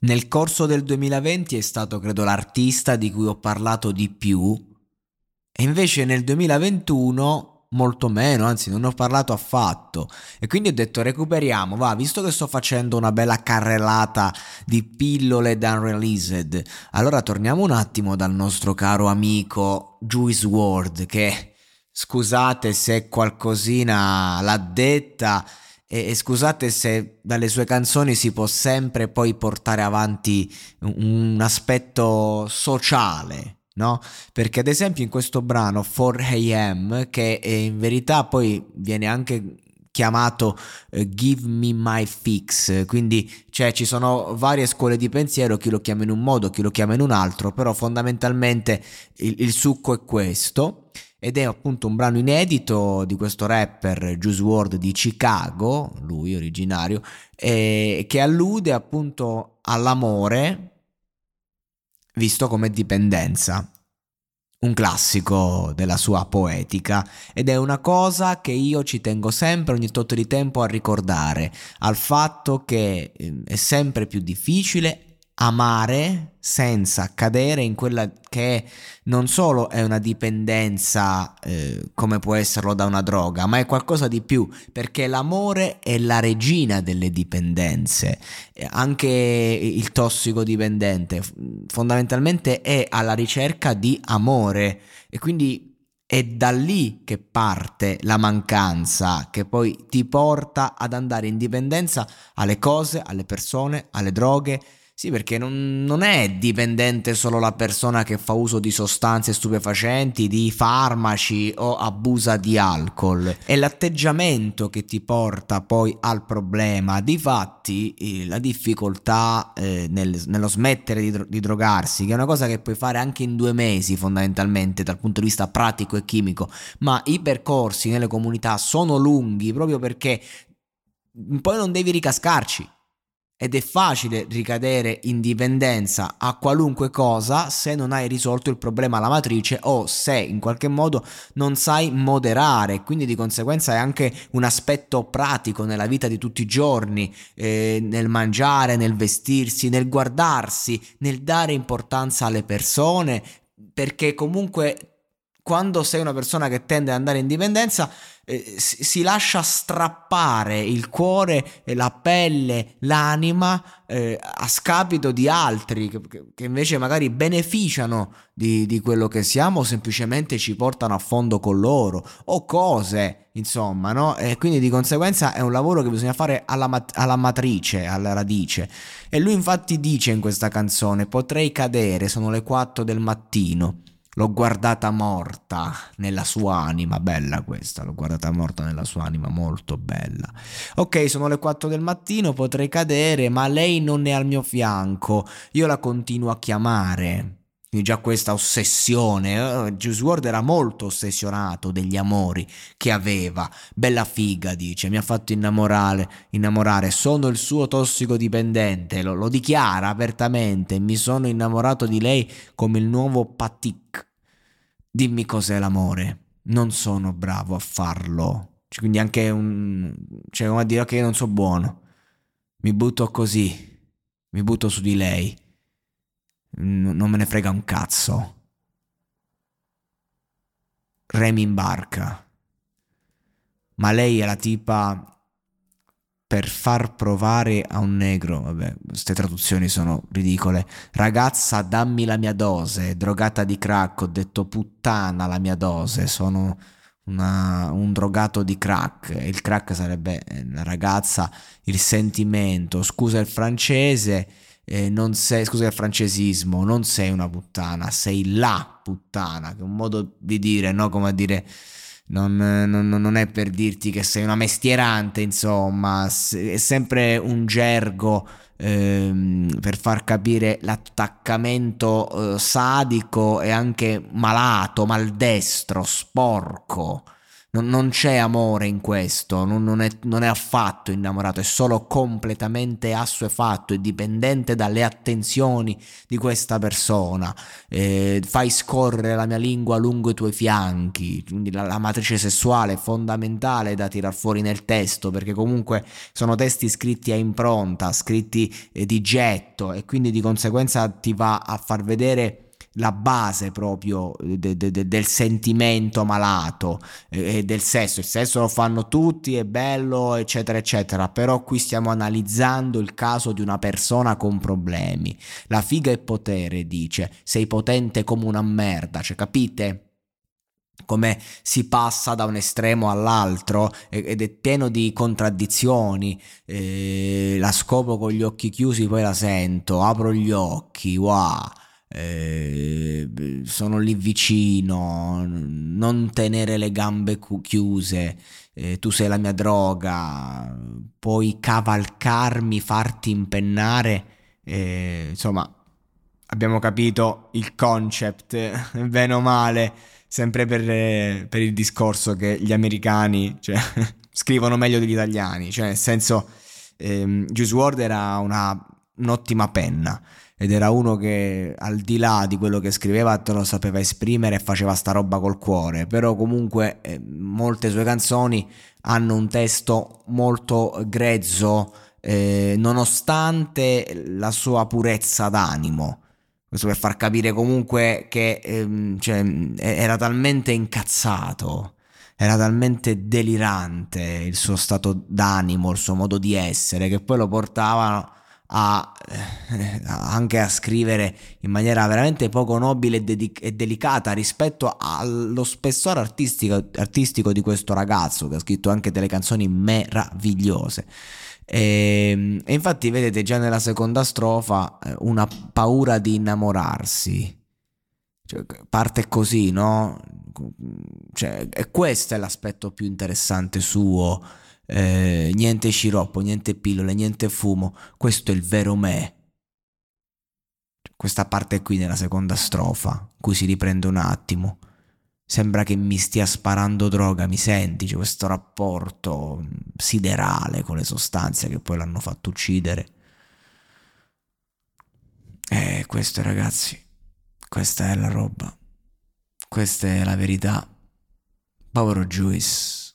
Nel corso del 2020 è stato, credo, l'artista di cui ho parlato di più, e invece nel 2021 molto meno, anzi non ne ho parlato affatto. E quindi ho detto recuperiamo, va, visto che sto facendo una bella carrellata di pillole da unreleased, allora torniamo un attimo dal nostro caro amico Juice WRLD che scusate se qualcosina l'ha detta e, e, scusate se dalle sue canzoni si può sempre poi portare avanti un, un aspetto sociale, no? Perché ad esempio in questo brano 4am, che in verità poi viene anche chiamato uh, Give Me My Fix, quindi cioè, ci sono varie scuole di pensiero, chi lo chiama in un modo, chi lo chiama in un altro, però fondamentalmente il, il succo è questo ed è appunto un brano inedito di questo rapper Juice WRLD di Chicago, lui originario, eh, che allude appunto all'amore visto come dipendenza. Un classico della sua poetica ed è una cosa che io ci tengo sempre ogni tot di tempo a ricordare, al fatto che eh, è sempre più difficile amare senza cadere in quella che non solo è una dipendenza eh, come può esserlo da una droga, ma è qualcosa di più, perché l'amore è la regina delle dipendenze. Anche il tossicodipendente fondamentalmente è alla ricerca di amore e quindi è da lì che parte la mancanza che poi ti porta ad andare in dipendenza alle cose, alle persone, alle droghe, sì, perché non, non, è dipendente solo la persona che fa uso di sostanze stupefacenti, di farmaci o abusa di alcol. È l'atteggiamento che ti porta poi al problema. Difatti, eh, la difficoltà eh, nel, nello smettere di, di drogarsi, che è una cosa che puoi fare anche in due mesi fondamentalmente dal punto di vista pratico e chimico, ma i percorsi nelle comunità sono lunghi proprio perché poi non devi ricascarci ed è facile ricadere in dipendenza a qualunque cosa se non hai risolto il problema alla matrice o se in qualche modo non sai moderare, quindi di conseguenza è anche un aspetto pratico nella vita di tutti i giorni, eh, nel mangiare, nel vestirsi, nel guardarsi, nel dare importanza alle persone, perché comunque quando sei una persona che tende ad andare in dipendenza, eh, si, lascia strappare il cuore, la pelle, l'anima eh, a scapito di altri che, che, invece magari beneficiano di, di quello che siamo o semplicemente ci portano a fondo con loro o cose, insomma, no? E quindi di conseguenza è un lavoro che bisogna fare alla, mat- alla matrice, alla radice. E lui infatti dice in questa canzone: Potrei cadere, sono le 4 del mattino. L'ho guardata morta nella sua anima, bella questa, l'ho guardata morta nella sua anima, molto bella. Ok, sono le 4 del mattino, potrei cadere, ma lei non è al mio fianco, io la continuo a chiamare. Quindi già questa ossessione, uh, Juice WRLD era molto ossessionato degli amori che aveva. Bella figa, dice, mi ha fatto innamorare, innamorare. sono il suo tossicodipendente, lo, lo dichiara apertamente, mi sono innamorato di lei come il nuovo Patik. Dimmi cos'è l'amore. Non sono bravo a farlo. Cioè, quindi anche un... Cioè, come a dire, ok, non so buono. Mi butto così. Mi butto su di lei. N- non me ne frega un cazzo. Remi in barca. Ma lei è la tipa per far provare a un negro, vabbè, queste traduzioni sono ridicole. Ragazza, dammi la mia dose, drogata di crack, ho detto puttana la mia dose, sono una, un drogato di crack. Il crack sarebbe eh, la ragazza, il sentimento, scusa il francese, eh, non sei, scusa il francesismo, non sei una puttana, sei la puttana, che è un modo di dire, no? Come a dire non, non, non, è per dirti che sei una mestierante, insomma, è sempre un gergo ehm, per far capire l'attaccamento eh, sadico e anche malato, maldestro, sporco non, non c'è amore in questo, non, non, è, non, è, affatto innamorato, è solo completamente assuefatto e dipendente dalle attenzioni di questa persona. Eh, fai scorrere la mia lingua lungo i tuoi fianchi, quindi la, la matrice sessuale è fondamentale da tirar fuori nel testo, perché comunque sono testi scritti a impronta, scritti eh, di getto e quindi di conseguenza ti va a far vedere la base proprio de, de, de, del sentimento malato e eh, del sesso. Il sesso lo fanno tutti, è bello, eccetera, eccetera. Però qui stiamo analizzando il caso di una persona con problemi. La figa è potere, dice. Sei potente come una merda, cioè capite? come si passa da un estremo all'altro ed è pieno di contraddizioni. Eh, la scopo con gli occhi chiusi, poi la sento, apro gli occhi, wow eh, sono lì vicino, non tenere le gambe chiuse, eh, tu sei la mia droga, puoi cavalcarmi, farti impennare, eh, insomma abbiamo capito il concept, bene o male, sempre per, per il discorso che gli americani cioè, scrivono meglio degli italiani, cioè nel senso ehm, Juice WRLD era una, un'ottima penna ed era uno che al di là di quello che scriveva te lo sapeva esprimere e faceva sta roba col cuore, però comunque eh, molte sue canzoni hanno un testo molto grezzo eh, nonostante la sua purezza d'animo. Questo per far capire comunque che ehm, cioè, era talmente incazzato, era talmente delirante il suo stato d'animo, il suo modo di essere, che poi lo portava a, anche a scrivere in maniera veramente poco nobile e, dedic- e delicata rispetto allo spessore artistico, artistico, di questo ragazzo che ha scritto anche delle canzoni meravigliose. E, ehm, e infatti vedete già nella seconda strofa eh, una paura di innamorarsi. Cioè, parte così, no? Cioè, e questo è l'aspetto più interessante suo eh, niente sciroppo, niente pillole, niente fumo, questo è il vero me. Questa parte qui nella seconda strofa, cui si riprende un attimo. Sembra che mi stia sparando droga, mi senti? C'è questo rapporto siderale con le sostanze che poi l'hanno fatto uccidere. E eh, questo ragazzi, questa è la roba. Questa è la verità. Povero Juice